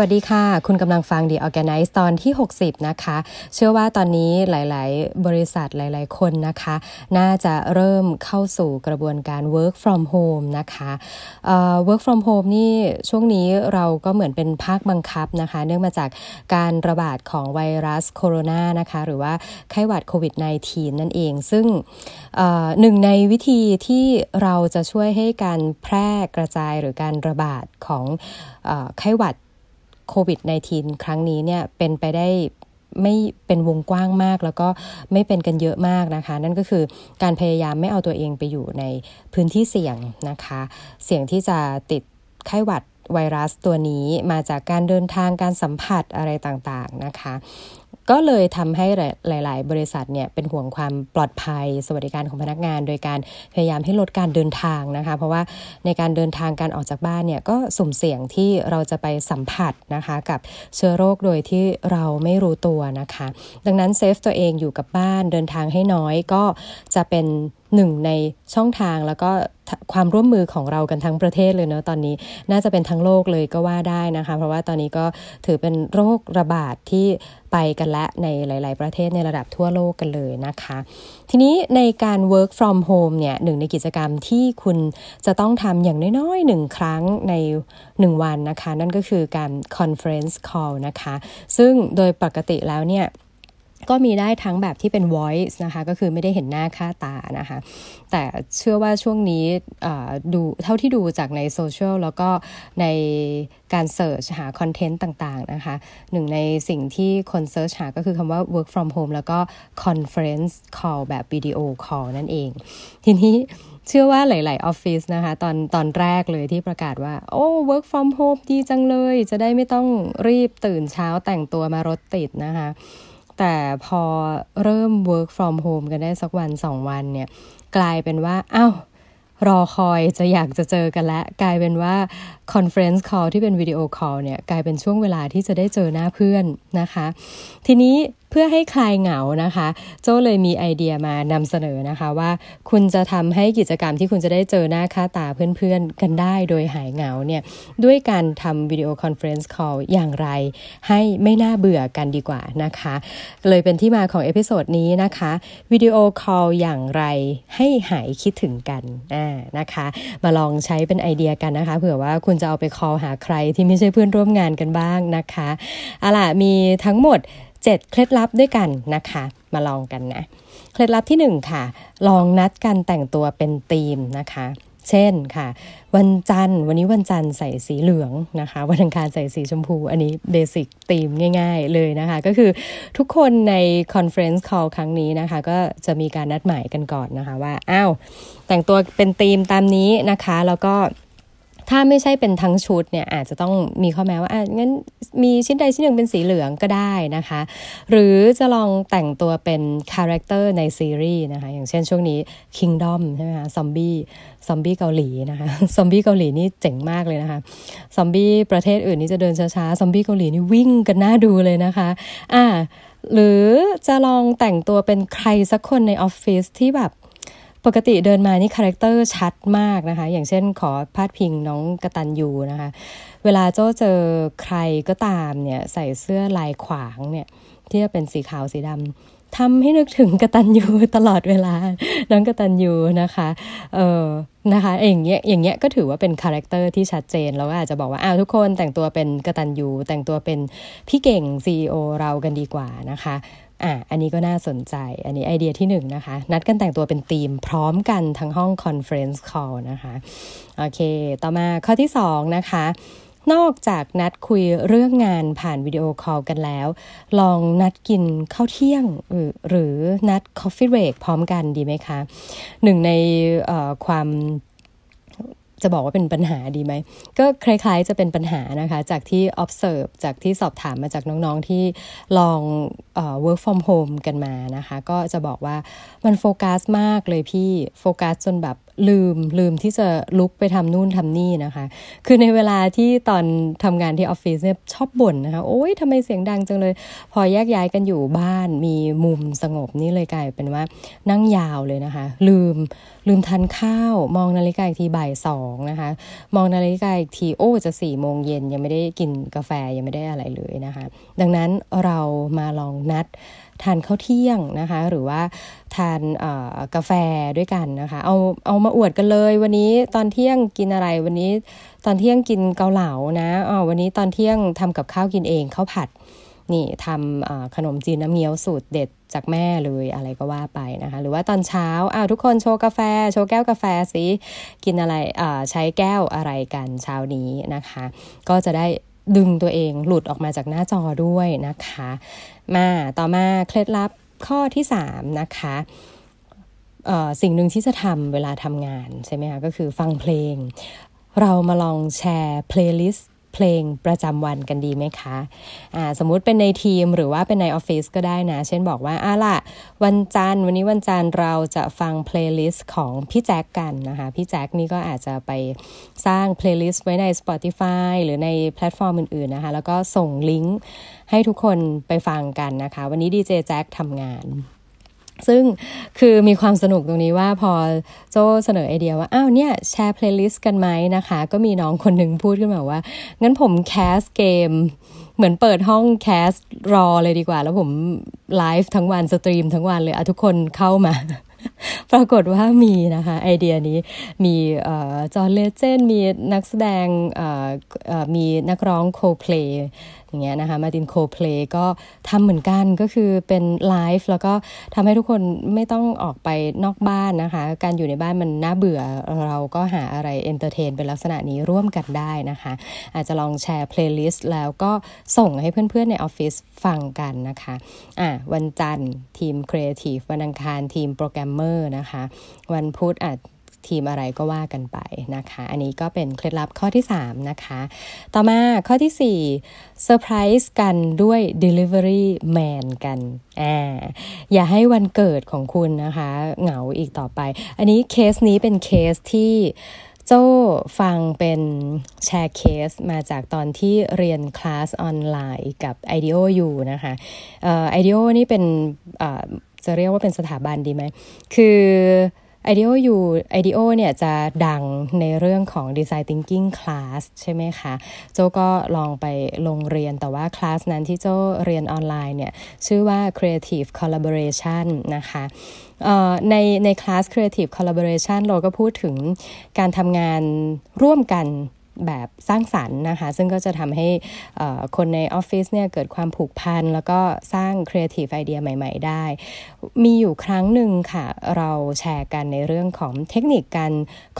วัสดีค่ะ คุณกำลังฟัง The Organize ตอนที่ 60 นะคะ เชื่อว่าตอนนี้หลาย ๆ บริษัทหลาย ๆ คนนะคะ น่าจะเริ่มเข้าสู่กระบวนการ work from home นะคะ work from home นี่ช่วงนี้เราก็เหมือนเป็นภาคบังคับนะคะ เนื่องมาจากการระบาดของไวรัสโคโรนานะคะ หรือว่าไข้หวัดโควิด -19 นั่นเอง ซึ่งหนึ่งในวิธีที่เราจะช่วยให้การแพร่กระจายหรือการระบาดของไข้หวัด โควิด -19 ครั้งนี้เนี่ยเป็นไปได้ไม่เป็นวงกว้างมากแล้วก็ไม่เป็นกันเยอะมากนะคะ นั่นก็คือการพยายามไม่เอาตัวเองไปอยู่ในพื้นที่เสี่ยงนะคะ เสี่ยงที่จะติดไข้หวัดไวรัสตัวนี้มาจากการเดินทางการสัมผัสอะไรต่างๆนะคะ ก็เลยทำให้หลาย ๆ บริษัทเนี่ยเป็นห่วงความปลอดภัยสวัสดิการของพนักงาน โดยการพยายามให้ลดการเดินทางนะคะ เพราะว่าในการเดินทางการออกจากบ้านเนี่ยก็สุ่มเสี่ยงที่เราจะไปสัมผัสนะคะกับเชื้อโรคโดยที่เราไม่รู้ตัวนะคะ ดังนั้นเซฟตัวเองอยู่กับบ้านเดินทางให้น้อยก็จะเป็นหนึ่งในช่องทางแล้วก็ ความร่วมมือของเรากันทั้งประเทศเลยเนาะตอนนี้น่าจะเป็นทั้งโลกเลยก็ว่าได้นะคะ เพราะว่าตอนนี้ก็ถือเป็นโรคระบาดที่ไปกันและในหลาย ๆ ประเทศในระดับทั่วโลกกันเลยนะคะ ทีนี้ในการ work from home เนี่ยหนึ่งในกิจกรรมที่คุณจะต้องทำอย่างน้อยๆหนึ่งครั้งใน 1 วันนะคะ นั่นก็คือการ conference call นะคะ ซึ่งโดยปกติแล้วเนี่ย ก็มีได้ทั้งแบบที่เป็น voice นะคะ ก็คือไม่ได้เห็นหน้าค่าตานะคะ แต่เชื่อว่าช่วงนี้ดูเท่าที่ดูจากในโซเชียลแล้วก็ในการเสิร์ชหาคอนเทนต์ต่างๆนะคะ หนึ่งในสิ่งที่คนเสิร์ชหาก็คือคำว่า work from home แล้วก็ conference call แบบวิดีโอ call นั่นเอง ทีนี้เชื่อว่าหลาย ๆ ออฟฟิศนะคะ ตอนตอนแรกเลยที่ประกาศว่า โอ้ work from home ดีจังเลย จะได้ไม่ต้องรีบตื่นเช้าแต่งตัวมารถติดนะคะ แต่พอเริ่ม work from home กันได้สักวันสองวันเนี่ย กลายเป็นว่าเอา้ารอคอยจะอยากจะเจอกันแล้วกลายเป็นว่า conference call ที่เป็นวิดีโอคอลเนี่ย กลายเป็นช่วงเวลาที่จะได้เจอหน้าเพื่อนนะคะ ทีนี้เพื่อให้คลายเหงานะคะ โจ้เลยมีไอเดียมานำเสนอนะคะว่า คุณจะทำให้กิจกรรมที่คุณจะได้เจอหน้าค่าตาเพื่อนๆ กันได้โดยหายเหงาเนี่ยด้วยการทำ video conference call อย่างไร ให้ไม่น่าเบื่อกันดีกว่านะคะ เลยเป็นที่มาของ episode นี้นะคะวิดีโอคอลอย่างไรให้หายคิดถึงกันอ่านะคะ มาลองใช้เป็นไอเดียกันนะคะเผื่อว่าคุณจะเอาไป call หาใครที่ไม่ใช่เพื่อนร่วมงานกันบ้างนะคะอาล่ะมีทั้งหมด 7 เคล็ดลับด้วยกันนะคะ มาลองกันนะ เคล็ดลับที่ 1 ค่ะ ลองนัดกันแต่งตัวเป็นธีมนะคะเช่นค่ะ วันจันทร์วันนี้วันจันทร์ใส่สีเหลืองนะคะ วันอังคารใส่สีชมพู อันนี้ basic ธีมง่าย ๆ เลยนะคะ ก็คือทุกคนใน conference call ครั้งนี้นะคะ ก็จะมีการนัดหมายกันก่อนนะคะว่าอ้าวแต่งตัวเป็นธีมตามนี้นะคะ แล้วก็ ถ้าไม่ใช่เป็นทั้งชุดเนี่ยอาจจะต้องมีข้อแม้ว่าอะงั้นมีชิ้นใดชิ้นหนึ่งเป็นสีเหลืองก็ได้นะคะ หรือจะลองแต่งตัวเป็น character ในซีรีส์นะคะ อย่างเช่นช่วงนี้ Kingdom ใช่ไหมคะซอมบี้ซอมบี้เกาหลีนะคะซอมบี้เกาหลีนี่เจ๋งมากเลยนะคะซอมบี้ประเทศอื่นนี่จะเดินช้าๆซอมบี้เกาหลีนี่วิ่งกันน่าดูเลยนะคะอ่าหรือจะลองแต่งตัวเป็นใครสักคนในออฟฟิศที่แบบ ปกติเดินมานี่ character ชัดมากนะคะ อย่างเช่นขอพาดพิงน้องกระตันยูนะคะ เวลาโจ้เจอใครก็ตามเนี่ยใส่เสื้อลายขวางเนี่ยที่จะเป็นสีขาวสีดำทำให้นึกถึงกระตันยูตลอดเวลา น้องกระตันยูนะคะ เออนะคะอย่างเงี้ยอย่างเงี้ยก็ถือว่าเป็น character ที่ชัดเจนเราก็อาจจะบอกว่าอ้าวทุกคนแต่งตัวเป็นกระตันยูแต่งตัวเป็นพี่เก่ง CEO เรากันดีกว่านะคะ อะอันนี้ก็น่าสนใจ อันนี้ไอเดียที่หนึ่งนะคะ นัดกันแต่งตัวเป็นธีมพร้อมกันทั้งห้อง conference call นะคะ โอเค ต่อมาข้อที่สองนะคะ นอกจากนัดคุยเรื่องงานผ่านวิดีโอคอลกันแล้ว ลองนัดกินข้าวเที่ยง หรือนัด coffee break พร้อมกันดีไหมคะ หนึ่งในความ จะบอกว่าเป็นปัญหาดีไหม ก็คล้ายๆจะเป็นปัญหานะคะ จากที่ observe จากที่สอบถามมาจากน้องๆที่ลองออ work from home กันมานะคะ ก็จะบอกว่ามันโฟกัสมากเลยพี่ โฟกัสจนแบบ ลืมลืมที่จะลุกไปทำนู่นทำนี่นะคะ คือในเวลาที่ตอนทำงานที่ออฟฟิศเนี่ยชอบบ่นนะคะ โอ๊ยทำไมเสียงดังจังเลย พอแยกย้ายกันอยู่บ้านมีมุมสงบนี่เลยกลายเป็นว่านั่งยาวเลยนะคะ ลืมลืมทานข้าว มองนาฬิกาอีกทีบ่ายสองนะคะ มองนาฬิกาอีกทีโอ้จะสี่โมงเย็นยังไม่ได้กินกาแฟยังไม่ได้อะไรเลยนะคะ ดังนั้นเรามาลองนัด ทานข้าวเที่ยงนะคะ หรือว่าทานกาแฟด้วยกันนะคะ เอาเอามาอวดกันเลย วันนี้ตอนเที่ยงกินอะไรวันนี้ตอนเที่ยงกินเกาเหลานะอ๋อวันนี้ตอนเที่ยงทำกับข้าวกินเองข้าวผัดนี่ทำขนมจีนน้ำเงี้ยวสูตรเด็ดจากแม่เลยอะไรก็ว่าไปนะคะ หรือว่าตอนเช้าอ้าวทุกคนโชว์กาแฟ โชว์แก้วกาแฟสิกินอะไรใช้แก้วอะไรกันเช้านี้นะคะ ก็จะได้ ดึงตัวเองหลุดออกมาจากหน้าจอด้วยนะคะ มาต่อมาเคล็ดลับข้อที่ 3 นะคะสิ่งหนึ่งที่จะทำเวลาทำงานใช่ไหมคะก็คือฟังเพลง เรามาลองแชร์ playlist เพลงประจำวันกันดีไหมคะ อะสมมุติเป็นในทีมหรือว่าเป็นในออฟฟิศก็ได้นะ เช่นบอกว่าอะล่ะ วันจันทร์วันนี้วันจันทร์เราจะฟัง playlist ของพี่แจ็คกันนะคะ พี่แจ็คนี่ก็อาจจะไปสร้าง playlist ไว้ใน Spotify หรือในแพลตฟอร์มอื่นๆนะคะ แล้วก็ส่งลิงก์ให้ทุกคนไปฟังกันนะคะ วันนี้ดีเจแจ็คทำงาน ซึ่งคือมีความสนุกตรงนี้ว่าพอโจ้เสนอไอเดียว่า อ้าวเนี่ย แชร์ playlist กันไหมนะคะ ก็มีน้องคนหนึ่งพูดขึ้นมาว่า งั้นผม cast เกม เหมือนเปิดห้อง cast รอเลยดีกว่า แล้วผมไลฟ์ทั้งวัน stream ทั้งวันเลยอะทุกคนเข้ามา ปรากฏว่ามีนะคะ ไอเดียนี้มีจอร์เลเจนมีนักแสดงมีนักร้องโคเพลย์อย่างเงี้ยนะคะ Martin Coldplay ก็ทำเหมือนกันก็คือเป็นไลฟ์แล้วก็ทำให้ทุกคนไม่ต้องออกไปนอกบ้านนะคะ การอยู่ในบ้านมันน่าเบื่อเราก็หาอะไร entertain เป็นลักษณะนี้ร่วมกันได้นะคะ อาจจะลองแชร์ playlist แล้วก็ส่งให้เพื่อนๆในออฟฟิศฟังกันนะคะอะวันจันทร์ทีมครีเอทีฟวันอังคารทีมโปรแกรมเมอร์นะคะ วันพุธอาจ ทีมอะไรก็ว่ากันไปนะคะ อันนี้ก็เป็นเคล็ดลับข้อที่ 3 นะคะ ต่อมาข้อที่4เซอร์ไพรส์กันด้วย Delivery Man กันอ่าอย่าให้วันเกิดของคุณนะคะ เหงาอีกต่อไป อันนี้เคสนี้เป็นเคสที่โจ้ฟังเป็นแชร์เคสมาจากตอนที่เรียนคลาสออนไลน์กับ IDEO อยู่นะคะเอ่อ IDEO นี่เป็นจะเรียกว่าเป็นสถาบันดีไหม คือ IDEO อยู่ IDEO เนี่ยจะดังในเรื่องของ Design Thinking Class ใช่ไหมคะ โจก็ลองไปลงเรียนแต่ว่าคลาสนั้นที่โจเรียนออนไลน์เนี่ยชื่อว่า Creative Collaboration นะคะในในคลาส Creative Collaboration เราก็พูดถึงการทำงานร่วมกัน แบบสร้างสรรค์นะคะ ซึ่งก็จะทำให้คนในออฟฟิศเนี่ยเกิดความผูกพัน แล้วก็สร้าง creative idea ใหม่ ๆ ได้ มีอยู่ครั้งหนึ่งค่ะ เราแชร์กันในเรื่องของเทคนิคการ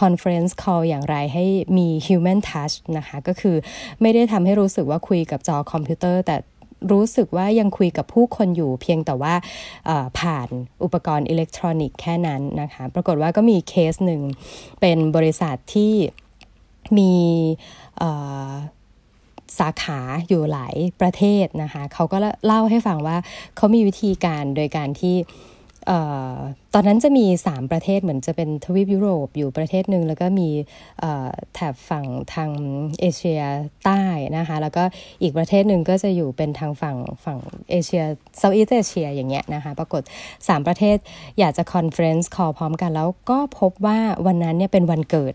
conference call อย่างไรให้มี human touch นะคะ ก็คือไม่ได้ทำให้รู้สึกว่าคุยกับจอคอมพิวเตอร์ แต่รู้สึกว่ายังคุยกับผู้คนอยู่เพียงแต่ว่าผ่านอุปกรณ์อิเล็กทรอนิกส์แค่นั้นนะคะ ปรากฏว่าก็มีเคสหนึ่งเป็นบริษัทที่ มีสาขาอยู่หลายประเทศนะคะเขาก็เล่าให้ฟังว่าเขามีวิธีการโดยการที่ตอนนั้นจะมี 3 ประเทศเหมือนจะเป็นทวีปยุโรปอยู่ประเทศหนึ่งแล้วก็มีแถบฝั่งทางเอเชียใต้นะคะแล้วก็อีกประเทศหนึ่งก็จะอยู่เป็นทางฝั่งฝั่งเอเชีย Southeast Asia อย่างเงี้ยนะคะปรากฏ 3 ประเทศอยากจะ conference call พร้อมกันแล้วก็พบว่าวันนั้นเนี่ยเป็นวันเกิด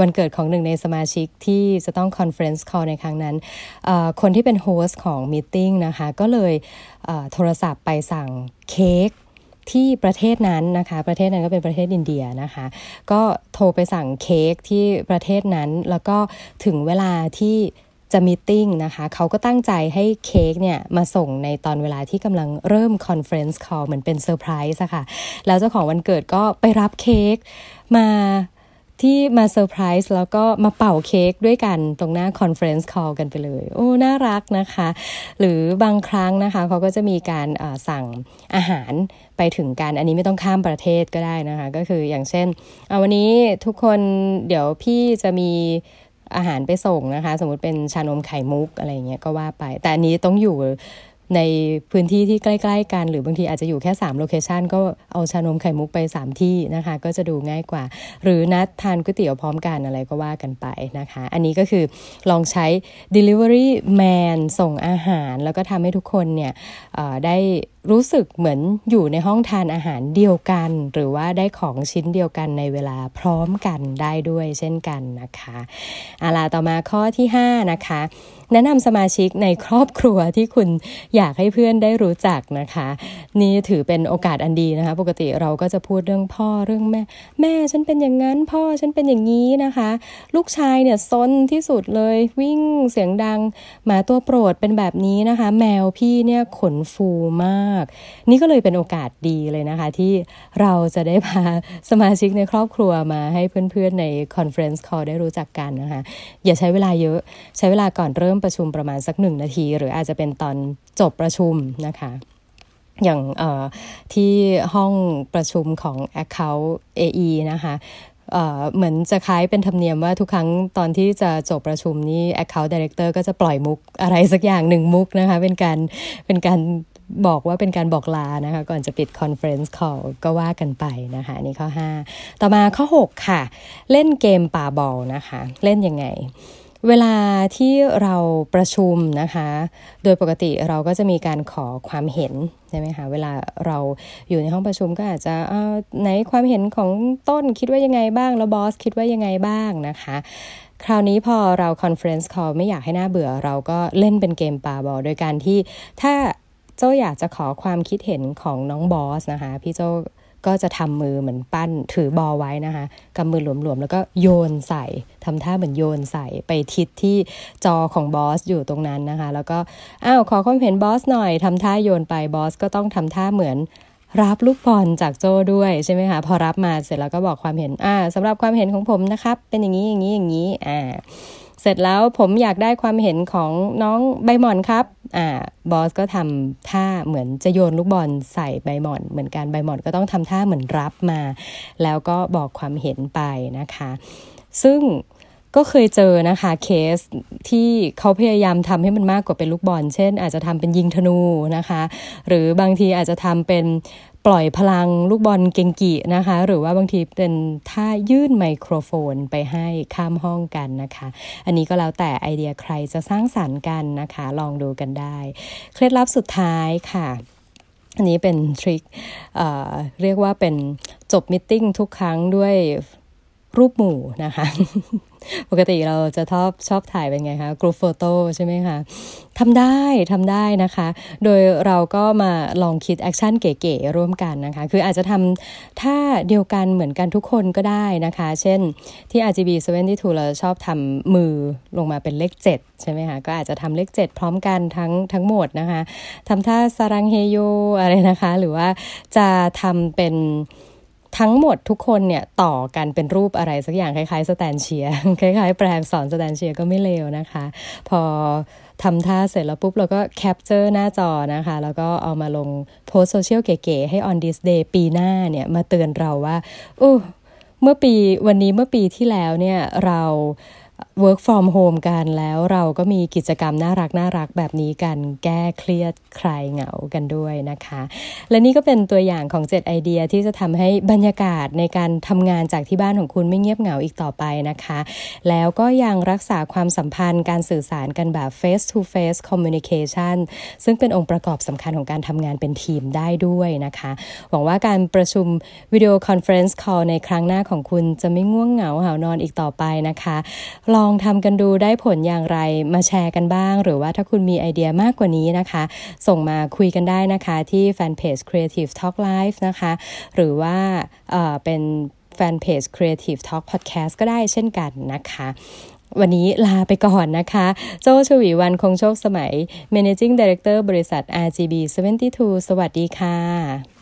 วันเกิดของหนึ่งในสมาชิกที่จะต้อง conference call ในครั้งนั้น คนที่เป็น host ของ meeting นะคะ ก็เลยโทรศัพท์ไปสั่งเค้กที่ประเทศนั้นนะคะ ประเทศนั้นก็เป็นประเทศอินเดียนะคะ ก็โทรไปสั่งเค้กที่ประเทศนั้น แล้วก็ถึงเวลาที่จะ meeting นะคะเขาก็ตั้งใจให้เค้กเนี่ยมาส่งในตอนเวลาที่กำลังเริ่ม conference call เหมือนเป็นเซอร์ไพรส์อะค่ะ แล้วเจ้าของวันเกิดก็ไปรับเค้กมา ที่มาเซอร์ไพรส์แล้วก็มาเป่าเค้กด้วยกันตรงหน้า conference call กันไปเลย โอ้ น่ารักนะคะ หรือบางครั้งนะคะเขาก็จะมีการสั่งอาหารไปถึงกัน อันนี้ไม่ต้องข้ามประเทศก็ได้นะคะ ก็คืออย่างเช่นเอาวันนี้ทุกคนเดี๋ยวพี่จะมีอาหารไปส่งนะคะ สมมติเป็นชานมไข่มุกอะไรเงี้ยก็ว่าไป แต่อันนี้ต้องอยู่ ในพื้นที่ที่ใกล้ ๆ กัน หรือบางทีอาจจะอยู่แค่ 3 โลเคชันก็เอาชานมไข่มุกไป 3 ที่นะคะ ก็จะดูง่ายกว่า หรือนัดทานก๋วยเตี๋ยวพร้อมกันอะไรก็ว่ากันไปนะคะ อันนี้ก็คือลองใช้ Delivery Man ส่งอาหาร แล้วก็ทำให้ทุกคนเนี่ยได้ รู้สึกเหมือนอยู่ในห้องทานอาหารเดียวกัน หรือว่าได้ของชิ้นเดียวกันในเวลาพร้อมกันได้ด้วยเช่นกันนะคะอาลาต่อมาข้อที่ 5 นะคะ แนะนำสมาชิกในครอบครัวที่คุณอยากให้เพื่อนได้รู้จักนะคะ นี่ถือเป็นโอกาสอันดีนะคะ ปกติเราก็จะพูดเรื่องพ่อเรื่องแม่ แม่ฉันเป็นอย่างนั้น พ่อฉันเป็นอย่างนี้นะคะ ลูกชายเนี่ยซนที่สุดเลยวิ่งเสียงดังหมาตัวโปรดเป็นแบบนี้นะคะ แมวพี่เนี่ยขนฟูมากนี่ก็เลยเป็นโอกาสดีเลยนะคะ ที่เราจะได้พาสมาชิกในครอบครัวมาให้เพื่อนๆใน conference call ได้รู้จักกันนะคะ อย่าใช้เวลาเยอะใช้เวลาก่อนเริ่มประชุมประมาณสักหนึ่งนาที หรืออาจจะเป็นตอนจบประชุมนะคะอย่างที่ห้องประชุมของ Account AE นะคะเหมือนจะคล้ายเป็นธรรมเนียมว่าทุกครั้งตอนที่จะจบประชุมนี้ Account Director ก็จะปล่อยมุกอะไรสักอย่างหนึ่งมุกนะคะ เป็นการเป็นการ บอกว่าเป็นการบอกลานะคะ ก่อนจะปิด conference callก็ว่ากันไปนะคะนี่ข้อ 5 ต่อมาข้อ 6 ค่ะ เล่นเกมปาบอลนะคะ เล่นยังไง เวลาที่เราประชุมนะคะ โดยปกติเราก็จะมีการขอความเห็นใช่ไหมคะเวลาเราอยู่ในห้องประชุมก็อาจจะเอาไหนความเห็นของต้นคิดว่ายังไงบ้าง แล้วบอสคิดว่ายังไงบ้างนะคะคราวนี้พอเรา conference call ไม่อยากให้น่าเบื่อ เราก็เล่นเป็นเกมปาบอลโดยการที่ถ้า เจ้าอยากจะขอความคิดเห็นของน้องบอสนะคะ พี่เจ้าก็จะทำมือเหมือนปั้นถือบอลไว้นะคะกำมือหลวมๆ แล้วก็โยนใส่ทำท่าเหมือนโยนใส่ไปทิศที่จอของบอสอยู่ตรงนั้นนะคะ แล้วก็อ้าวขอความเห็นบอสหน่อยทำท่าโยนไปบอสก็ต้องทำท่าเหมือนรับลูกบอลจากโจ้ด้วยใช่ไหมคะพอรับมาเสร็จแล้วก็บอกความเห็นอ่าสำหรับความเห็นของผมนะครับ เป็นอย่างนี้อย่างนี้อย่างนี้อ่า เสร็จแล้วผมอยากได้ความเห็นของน้องใบหมอนครับ อ่า บอสก็ทำท่าเหมือนจะโยนลูกบอลใส่ใบหมอน เหมือนกันใบหมอนก็ต้องทำท่าเหมือนรับมา แล้วก็บอกความเห็นไปนะคะ ซึ่งก็เคยเจอนะคะเคสที่เขาพยายามทำให้มันมากกว่าเป็นลูกบอล เช่น อาจจะทำเป็นยิงธนูนะคะ หรือบางทีอาจจะทำเป็น ปล่อยพลังลูกบอลเกงกินะคะ หรือว่าบางทีเป็นท่ายื่นไมโครโฟนไปให้ข้ามห้องกันนะคะ อันนี้ก็แล้วแต่ไอเดียใครจะสร้างสรรค์กันนะคะ ลองดูกันได้ เคล็ดลับสุดท้ายค่ะอันนี้เป็น trick เรียกว่าเป็นจบ meeting ทุกครั้งด้วยรูปหมู่นะคะ ปกติเราจะชอบชอบถ่ายเป็นไงคะ group photo ใช่ไหมคะทำได้ทำได้นะคะ โดยเราก็มาลองคิด action เก๋ๆร่วมกันนะคะ คืออาจจะทำท่าเดียวกันเหมือนกันทุกคนก็ได้นะคะ เช่นที่ RGB 72เราชอบทำมือลงมาเป็นเลข 7 ใช่ไหมคะ ก็อาจจะทำเลข 7 พร้อมกันทั้งทั้งหมดนะคะทำท่า 사랑해요 อะไรนะคะ หรือว่าจะทำเป็น ทั้งหมดทุกคนเนี่ยต่อกันเป็นรูปอะไรสักอย่างคล้ายๆสแตนด์เชียร์คล้ายๆ แปรอักษรสแตนด์เชียร์ก็ไม่เลวนะคะ พอทำท่าเสร็จแล้วปุ๊บ เราก็ capture หน้าจอนะคะ แล้วก็เอามาลงโพสโซเชียลเก๋ๆให้ on this day ปีหน้าเนี่ย มาเตือนเราว่าโอ้เมื่อปีวันนี้เมื่อปีที่แล้วเนี่ยเรา work from home กันแล้วเราก็มีกิจกรรมน่ารักน่ารักแบบนี้กันแก้เครียดคลายเหงากันด้วยนะคะ และนี่ก็เป็นตัวอย่างของ 7 ไอเดียที่จะทำให้บรรยากาศในการทำงานจากที่บ้านของคุณไม่เงียบเหงาอีกต่อไปนะคะ แล้วก็ยังรักษาความสัมพันธ์การสื่อสารกันแบบ face to face communication ซึ่งเป็นองค์ประกอบสำคัญของการทำงานเป็นทีมได้ด้วยนะคะ หวังว่าการประชุม video conference call ในครั้งหน้าของคุณจะไม่ง่วงเหงาหานอนอีกต่อไปนะคะลององทำกันดูได้ผลอย่างไรมาแชร์กันบ้าง หรือว่าถ้าคุณมีไอเดียมากกว่านี้นะคะ ส่งมาคุยกันได้นะคะที่แฟนเพจ Creative Talk Live นะคะ หรือว่าเป็นแฟนเพจ Creative Talk Podcast ก็ได้เช่นกันนะคะวันนี้ลาไปก่อนนะคะ โจชวีวันคงโชคสมัย Managing Director บริษัท RGB 72 สวัสดีค่ะ